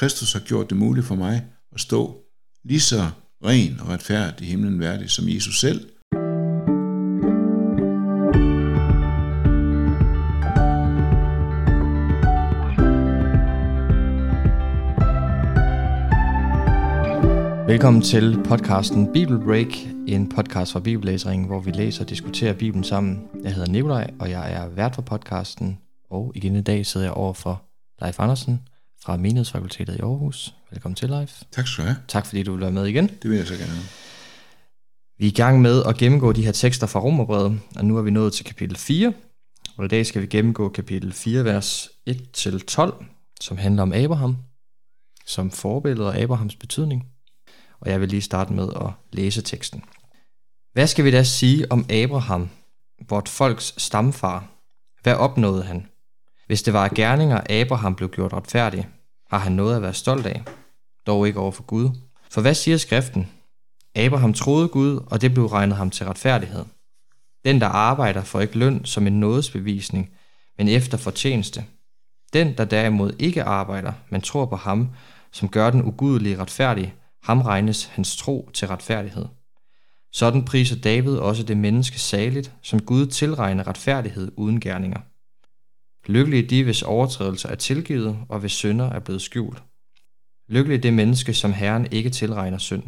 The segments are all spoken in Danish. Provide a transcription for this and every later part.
Kristus har gjort det muligt for mig at stå lige så ren og retfærdig i himlen værdig som Jesus selv. Velkommen til podcasten Bible Break, en podcast fra Bibellæsringen, hvor vi læser og diskuterer Bibelen sammen. Jeg hedder Nikolaj, og jeg er vært for podcasten, og igen i dag sidder jeg over for Leif Andersen fra Menighedsfakultetet i Aarhus. Velkommen til, Leif. Tak skal du have. Tak fordi du vil være med igen. Det vil jeg så gerne. Vi er i gang med at gennemgå de her tekster fra Romerbrevet, og nu er vi nået til kapitel 4. Og i dag skal vi gennemgå kapitel 4, vers 1-12, som handler om Abraham, som forbillede af Abrahams betydning. Og jeg vil lige starte med at læse teksten. Hvad skal vi da sige om Abraham, vort folks stamfar? Hvad opnåede han? Hvis det var af gerninger, Abraham blev gjort retfærdig, har han noget at være stolt af, dog ikke over for Gud. For hvad siger skriften? Abraham troede Gud, og det blev regnet ham til retfærdighed. Den, der arbejder, får ikke løn som en nådesbevisning, men efter fortjeneste. Den, der derimod ikke arbejder, men tror på ham, som gør den ugudelige retfærdig, ham regnes hans tro til retfærdighed. Sådan priser David også det menneske saligt, som Gud tilregner retfærdighed uden gerninger. Lykkelige de, hvis overtrædelser er tilgivet, og hvis synder er blevet skjult. Lykkelig det menneske, som Herren ikke tilregner synd.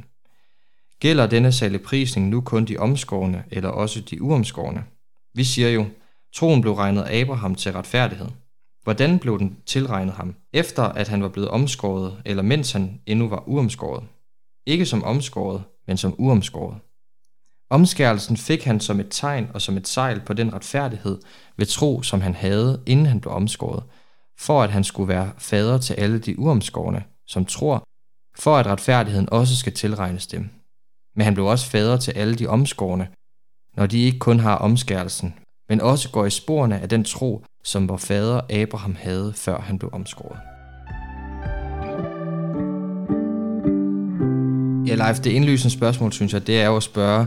Gælder denne salige prisning nu kun de omskårne, eller også de uomskårne? Vi siger jo, troen blev regnet Abraham til retfærdighed. Hvordan blev den tilregnet ham? Efter at han var blevet omskåret, eller mens han endnu var uomskåret? Ikke som omskåret, men som uomskåret. Omskærelsen fik han som et tegn og som et sejl på den retfærdighed ved tro, som han havde, inden han blev omskåret, for at han skulle være fader til alle de uomskårne, som tror, for at retfærdigheden også skal tilregnes dem. Men han blev også fader til alle de omskårne, når de ikke kun har omskærelsen, men også går i sporene af den tro, som vor fader Abraham havde, før han blev omskåret. Ja, Leif, det indlysende spørgsmål, synes jeg, det er jo at spørge,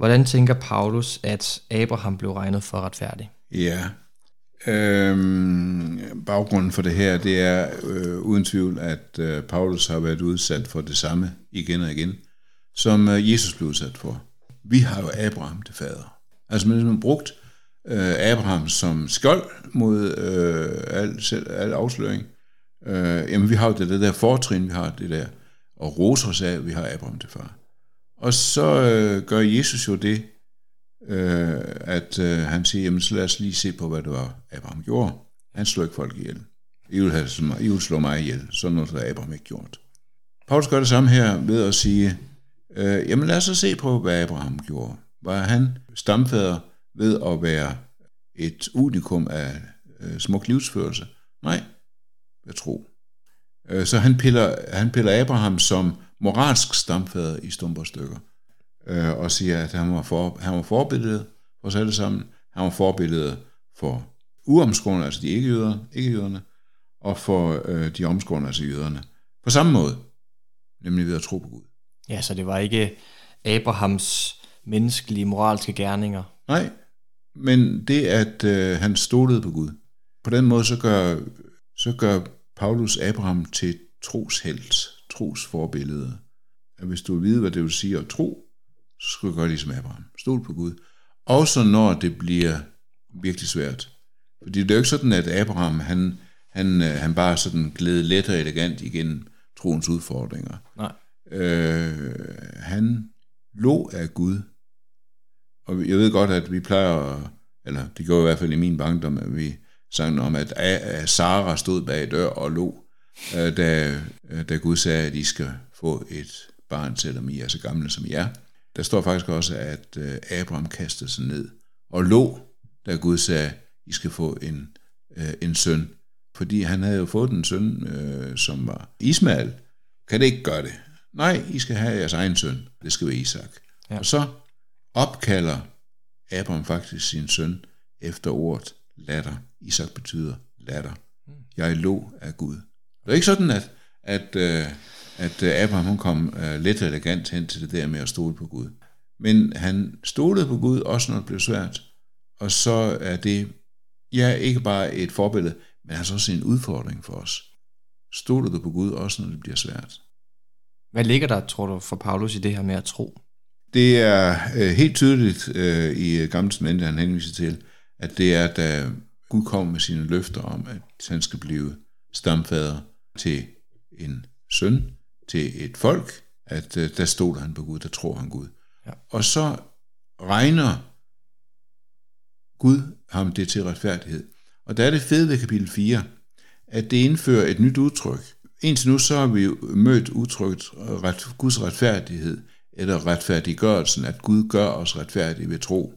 hvordan tænker Paulus, at Abraham blev regnet for retfærdig? Ja, øhm, baggrunden for det her, det er øh, uden tvivl, at øh, Paulus har været udsat for det samme igen og igen, som øh, Jesus blev udsat for. Vi har jo Abraham til fader. Altså man har brugt øh, Abraham som skjold mod øh, al, selv, al afsløring. Øh, jamen vi har jo det, det der fortrin, vi har det der og rose os af, at vi har Abraham til far. Og så øh, gør Jesus jo det, øh, at øh, han siger, jamen så lad os lige se på, hvad det var, Abraham gjorde. Han slog ikke folk ihjel. I vil, have, I vil slå mig ihjel. Sådan noget har Abraham ikke gjort. Paulus gør det samme her ved at sige, øh, jamen lad os så se på, hvad Abraham gjorde. Var han stamfader ved at være et unikum af øh, smuk livsførelse? Nej, jeg tror. Øh, så han piller, han piller Abraham som moralsk stamfader i stumper stykker, øh, og siger, at han var, for, han var forbilledet for os alle sammen. Han var forbilledet for uomskårende, altså de ikke-jøder, ikke-jøderne, og for øh, de omskårende, altså jøderne. På samme måde, nemlig ved at tro på Gud. Ja, så det var ikke Abrahams menneskelige moralske gerninger. Nej, men det, at øh, han stolede på Gud. På den måde, så gør, så gør Paulus Abraham til troshelt, trosforbillede. At hvis du vil vide, hvad det vil sige at tro, så skal du gøre ligesom Abraham. Stol på Gud. Også når det bliver virkelig svært. Fordi det er jo ikke sådan, at Abraham, han, han, øh, han bare sådan glæde let og elegant igen troens udfordringer. Nej. Øh, han lå af Gud. Og jeg ved godt, at vi plejer, eller det går i hvert fald i min barndom, at vi sang om, at Sara stod bag dør og lå, øh, da, øh, da Gud sagde, at I skal få et barn, selvom I er så gamle som I er. Der står faktisk også, at øh, Abraham kastede sig ned og lå, da Gud sagde, I skal få en, en søn. Fordi han havde jo fået en søn, som var Ismael. Kan det ikke gøre det? Nej, I skal have jeres egen søn. Det skal være Isak. Ja. Og så opkalder Abraham faktisk sin søn efter ordet latter. Isak betyder latter. Jeg lå af Gud. Det er ikke sådan, at, at, øh, at øh, Abraham hun kom uh, let elegant hen til det der med at stole på Gud. Men han stolede på Gud, også når det blev svært. Og så er det, ja, ikke bare et forbillede, men altså også en udfordring for os. Stoler du på Gud, også når det bliver svært? Hvad ligger der, tror du, for Paulus i det her med at tro? Det er øh, helt tydeligt øh, i Gamle Testamentet, han henviser til, at det er, da Gud kommer med sine løfter om, at han skal blive stamfader til en søn, til et folk, at øh, der stoler han på Gud, der tror han Gud. Ja. Og så regner Gud ham det til retfærdighed. Og der er det fede ved kapitel 4, at det indfører et nyt udtryk. Indtil nu så har vi mødt udtrykket ret, Guds retfærdighed, eller retfærdiggørelsen, at Gud gør os retfærdige ved tro.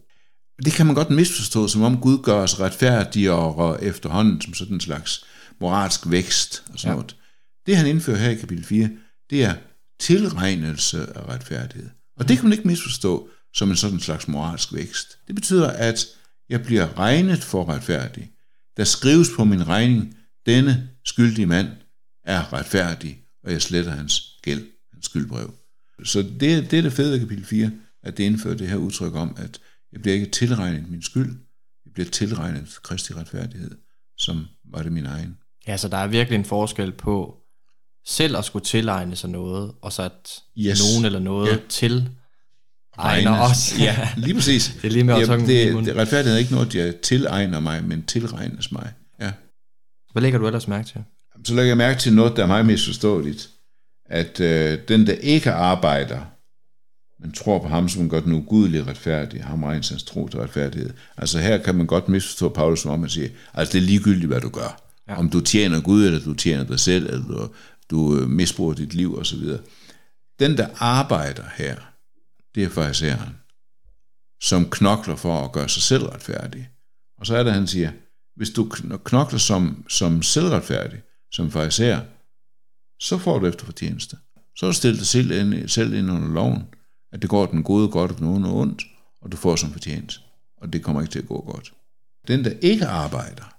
Det kan man godt misforstå, som om Gud gør os retfærdigere efterhånden, som sådan en slags moralsk vækst og sådan ja. noget. Det han indfører her i kapitel 4, det er tilregnelse af retfærdighed. Og det kan man ikke misforstå som en sådan slags moralsk vækst. Det betyder, at jeg bliver regnet for retfærdig. Der skrives på min regning, denne skyldige mand er retfærdig, og jeg sletter hans gæld, hans skyldbrev. Så det, det er det fede ved kapitel 4, at det indfører det her udtryk om, at jeg bliver ikke tilregnet min skyld, jeg bliver tilregnet kristi retfærdighed, som var det min egen. Ja, så der er virkelig en forskel på selv at skulle tilegne sig noget, og så at yes. nogen eller noget ja. til egner os. ja, lige præcis. det er lige med at ja, det, det, retfærdighed er ikke noget, jeg tilegner mig, men tilregnes mig. Ja. Hvad lægger du ellers mærke til? Så lægger jeg mærke til noget, der er meget misforståeligt. At øh, den, der ikke arbejder, men tror på ham, som gør den ugudelige retfærdig, ham regnes hans tro til retfærdighed. Altså her kan man godt misforstå Paulus, som om at sige, altså det er ligegyldigt, hvad du gør. Ja. Om du tjener Gud, eller du tjener dig selv, eller du, du øh, misbruger dit liv osv. Den, der arbejder her, det er fariseren, som knokler for at gøre sig selv retfærdig. Og så er det, han siger, hvis du knokler som, som selvretfærdig, som fariser, så får du efter fortjeneste. Så er du stillet dig selv ind, selv ind under loven, at det går den gode godt og den onde ondt, og du får som fortjeneste. Og det kommer ikke til at gå godt. Den, der ikke arbejder,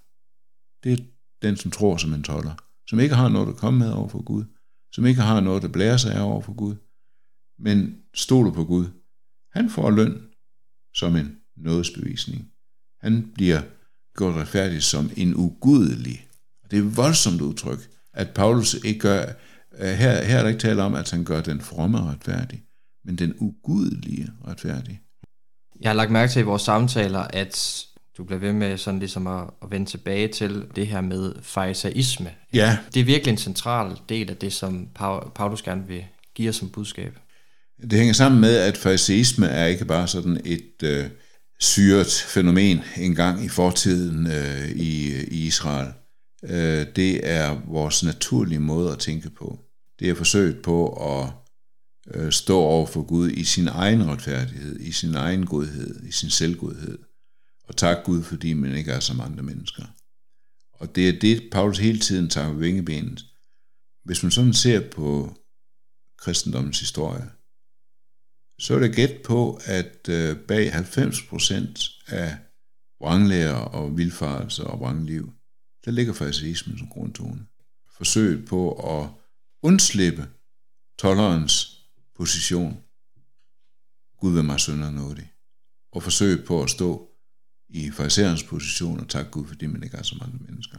det er den, som tror som en toller, som ikke har noget at komme med over for Gud, som ikke har noget, at blære sig af over for Gud, men stoler på Gud. Han får løn som en nådesbevisning. Han bliver gjort retfærdig som en ugudelig. Det er et voldsomt udtryk, at Paulus ikke gør, øh, her, her er der ikke tale om, at han gør den fromme retfærdig, men den ugudelige retfærdig. Jeg har lagt mærke til i vores samtaler, at du bliver ved med sådan ligesom at, at vende tilbage til det her med farisaisme. Ja. Det er virkelig en central del af det, som Paulus gerne vil give os som budskab. Det hænger sammen med, at fariseisme er ikke bare sådan et øh, syret fænomen engang i fortiden øh, i, i Israel. Øh, det er vores naturlige måde at tænke på. Det er forsøget på at øh, stå over for Gud i sin egen retfærdighed, i sin egen godhed, i sin selvgodhed. Og tak Gud, fordi man ikke er som andre mennesker. Og det er det, Paulus hele tiden tager på vingebenet. Hvis man sådan ser på kristendommens historie, så er det gæt på, at øh, bag 90% af vranglærer og vilfarelser og vrangliv, der ligger fascismen som grundtone. Forsøget på at undslippe tollerens position. Gud vil mig sønder nådig. Og forsøget på at stå i fariserens position og tak Gud, fordi man ikke er så mange mennesker.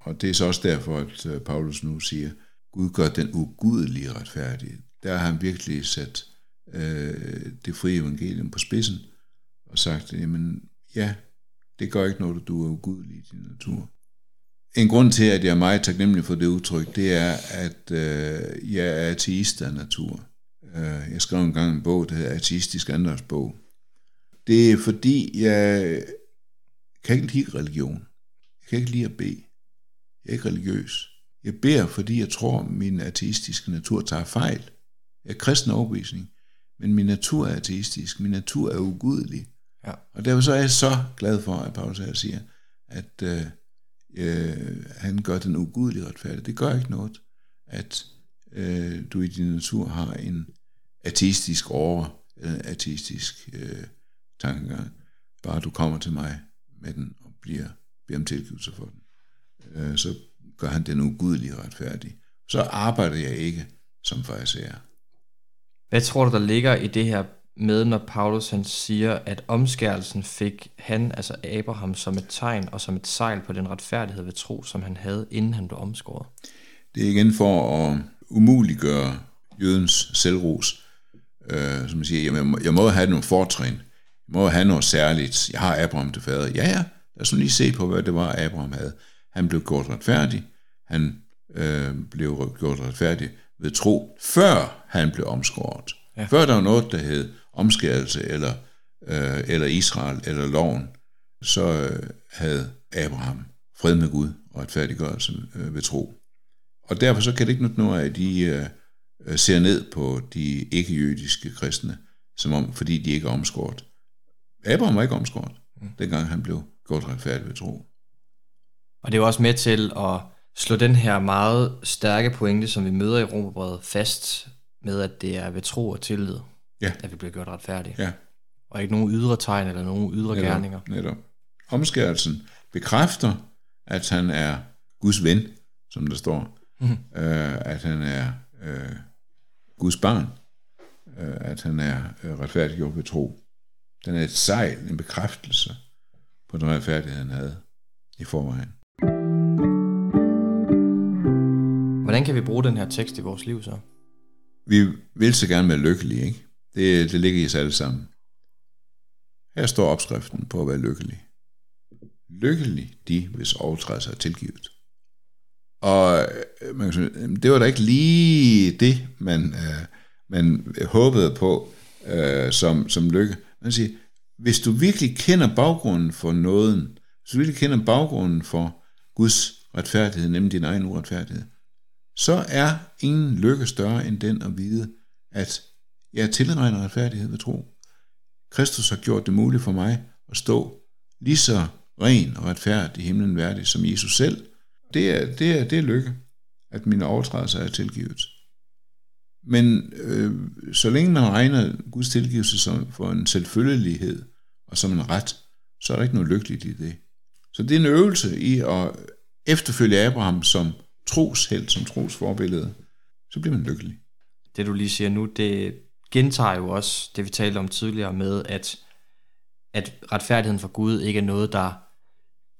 Og det er så også derfor, at øh, Paulus nu siger, Gud gør den ugudelige retfærdige. Der har han virkelig sat øh, det frie evangelium på spidsen og sagt, jamen ja, det gør ikke noget, at du er ugudelig i din natur. En grund til, at jeg er meget taknemmelig for det udtryk, det er, at øh, jeg er ateist af natur. Øh, jeg skrev engang en bog, der hedder Ateistisk Andres-bog. Det er fordi, jeg kan ikke lide religion. Jeg kan ikke lide at bede. Jeg er ikke religiøs. Jeg beder, fordi jeg tror, min ateistiske natur tager fejl. Jeg er kristen overbevisning. Men min natur er ateistisk, min natur er ugudelig. Ja. Og derfor så er jeg så glad for, at Paulus her siger, at øh, øh, han gør den ugudelige retfærdig. Det gør ikke noget, at øh, du i din natur har en ateistisk over, eller ateistisk øh, tankegang. Bare du kommer til mig med den og bliver, bliver om tilgivelse for den. Øh, så gør han den ugudelige retfærdig. Så arbejder jeg ikke som fariserer. Hvad tror du, der ligger i det her med, når Paulus han siger, at omskærelsen fik han, altså Abraham, som et tegn og som et sejl på den retfærdighed ved tro, som han havde, inden han blev omskåret. Det er igen for at umuliggøre jødens selvros. Øh, som man siger, jamen, jeg, må, jeg må have nogle fortrin. Jeg må have noget særligt. Jeg har Abraham til fader. Ja, ja, lad os lige se på, hvad det var, Abraham havde. Han blev gjort retfærdig. Han øh, blev gjort retfærdig ved tro, før han blev omskåret. Ja. Før der var noget, der hed omskærelse, eller, øh, eller Israel, eller loven, så øh, havde Abraham fred med Gud og retfærdiggørelse øh, ved tro. Og derfor så kan det ikke nytte noget af, at de øh, ser ned på de ikke-jødiske kristne, som om, fordi de ikke er omskåret. Abraham var ikke omskåret, mm. dengang han blev gjort retfærdig ved tro. Og det er jo også med til at slå den her meget stærke pointe, som vi møder i Romerbrevet, fast med, at det er ved tro og tillid, ja. at vi bliver gjort retfærdige. Ja. Og ikke nogen ydre tegn eller nogen ydre netop, gerninger. Netop. Omskærelsen bekræfter, at han er Guds ven, som der står. Mm. Øh, at han er øh, Guds barn. Øh, at han er øh, retfærdiggjort ved tro. Den er et sejl, en bekræftelse på den retfærdighed, han havde i forvejen. Hvordan kan vi bruge den her tekst i vores liv så? Vi vil så gerne være lykkelige, ikke? Det, det ligger i os alle sammen. Her står opskriften på at være lykkelig. Lykkelig de, hvis overtrædelser er tilgivet. Og øh, man kan sige, det var da ikke lige det, man, øh, man håbede på øh, som, som lykke. Man siger, hvis du virkelig kender baggrunden for nåden, hvis du virkelig kender baggrunden for Guds retfærdighed, nemlig din egen uretfærdighed, så er ingen lykke større end den at vide, at jeg tilregner retfærdighed ved tro. Kristus har gjort det muligt for mig at stå lige så ren og retfærdig i himlen værdig som Jesus selv. Det er, det er, det er lykke, at mine overtrædelser er tilgivet. Men øh, så længe man regner Guds tilgivelse som for en selvfølgelighed og som en ret, så er der ikke noget lykkeligt i det. Så det er en øvelse i at efterfølge Abraham som trosheld, som trosforbillede, så bliver man lykkelig. Det du lige siger nu, det gentager jo også det, vi talte om tidligere med, at, at retfærdigheden for Gud ikke er noget, der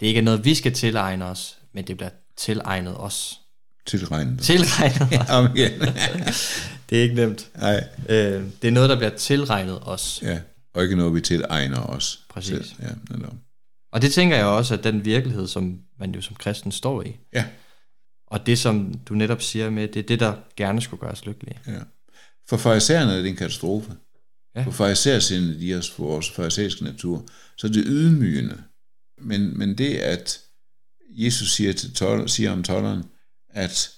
det ikke er noget, vi skal tilegne os, men det bliver tilegnet os. Tilregnet. Tilregnet os. okay. det er ikke nemt. Nej. Øh, det er noget, der bliver tilregnet os. Ja, og ikke noget, vi tilegner os. Præcis. Selv. Ja, netop. Og det tænker jeg også, at den virkelighed, som man jo som kristen står i, ja. og det, som du netop siger med, det er det, der gerne skulle gøre os lykkelige. Ja. For farisæerne er det en katastrofe. Ja. For farisæersindet i os, for vores farisæiske natur, så er det ydmygende. Men, men det, at Jesus siger, til tol, siger om tolleren, at,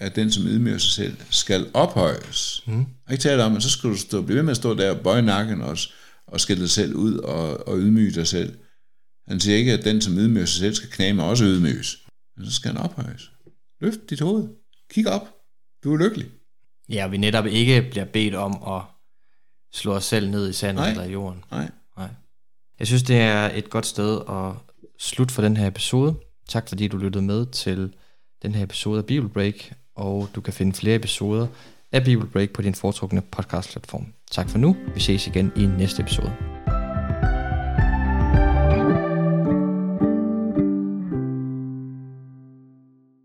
at den, som ydmyger sig selv, skal ophøjes. Mm. Jeg ikke tale om, at så skal du stå, blive ved med at stå der og bøje nakken og, og skælde dig selv ud og, og ydmyge dig selv. Han siger ikke, at den, som ydmyger sig selv, skal knæme også ydmyges. Men så skal han ophøjes. Løft dit hoved. Kig op. Du er lykkelig. Ja, vi netop ikke bliver bedt om at slå os selv ned i sandet Nej. eller i jorden. Nej. Nej. Jeg synes, det er et godt sted at slutte for den her episode. Tak fordi du lyttede med til den her episode af Bible Break, og du kan finde flere episoder af Bible Break på din foretrukne podcast-platform. Tak for nu. Vi ses igen i næste episode.